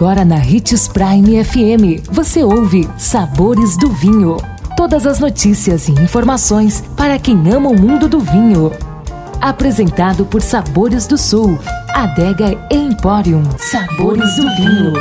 Agora na Ritz Prime FM, você ouve Sabores do Vinho. Todas as notícias e informações para quem ama o mundo do vinho. Apresentado por Sabores do Sul, Adega Emporium. Sabores do Vinho.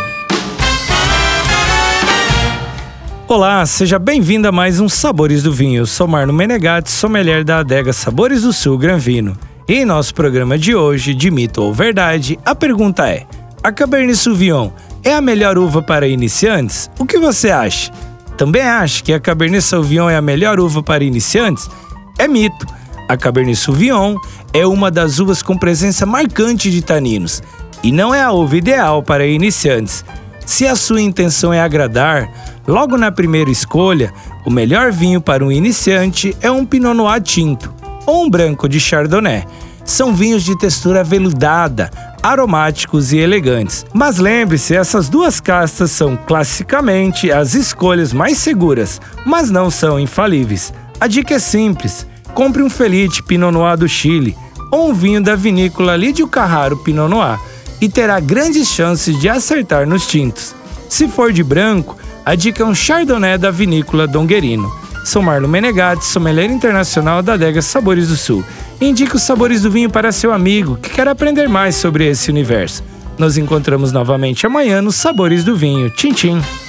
Olá, seja bem-vindo a mais um Sabores do Vinho. Eu sou Marno Menegatti, sommelier da adega Sabores do Sul Granvino. E em nosso programa de hoje, de mito ou verdade, a pergunta é: a Cabernet Sauvignon é a melhor uva para iniciantes? O que você acha? Também acha que a Cabernet Sauvignon é a melhor uva para iniciantes? É mito. A Cabernet Sauvignon é uma das uvas com presença marcante de taninos e não é a uva ideal para iniciantes. Se a sua intenção é agradar, logo na primeira escolha, o melhor vinho para um iniciante é um Pinot Noir tinto ou um branco de Chardonnay. São vinhos de textura veludada, aromáticos e elegantes. Mas lembre-se, essas duas castas são classicamente as escolhas mais seguras, mas não são infalíveis. A dica é simples: compre um Felite Pinot Noir do Chile ou um vinho da vinícola Lídio Carraro Pinot Noir e terá grandes chances de acertar nos tintos. Se for de branco, a dica é um Chardonnay da vinícola Donguerino. Sou Marlon Menegatti, sommelier internacional da adega Sabores do Sul. Indique os sabores do vinho para seu amigo que quer aprender mais sobre esse universo. Nos encontramos novamente amanhã nos Sabores do Vinho. Tchim, tchim!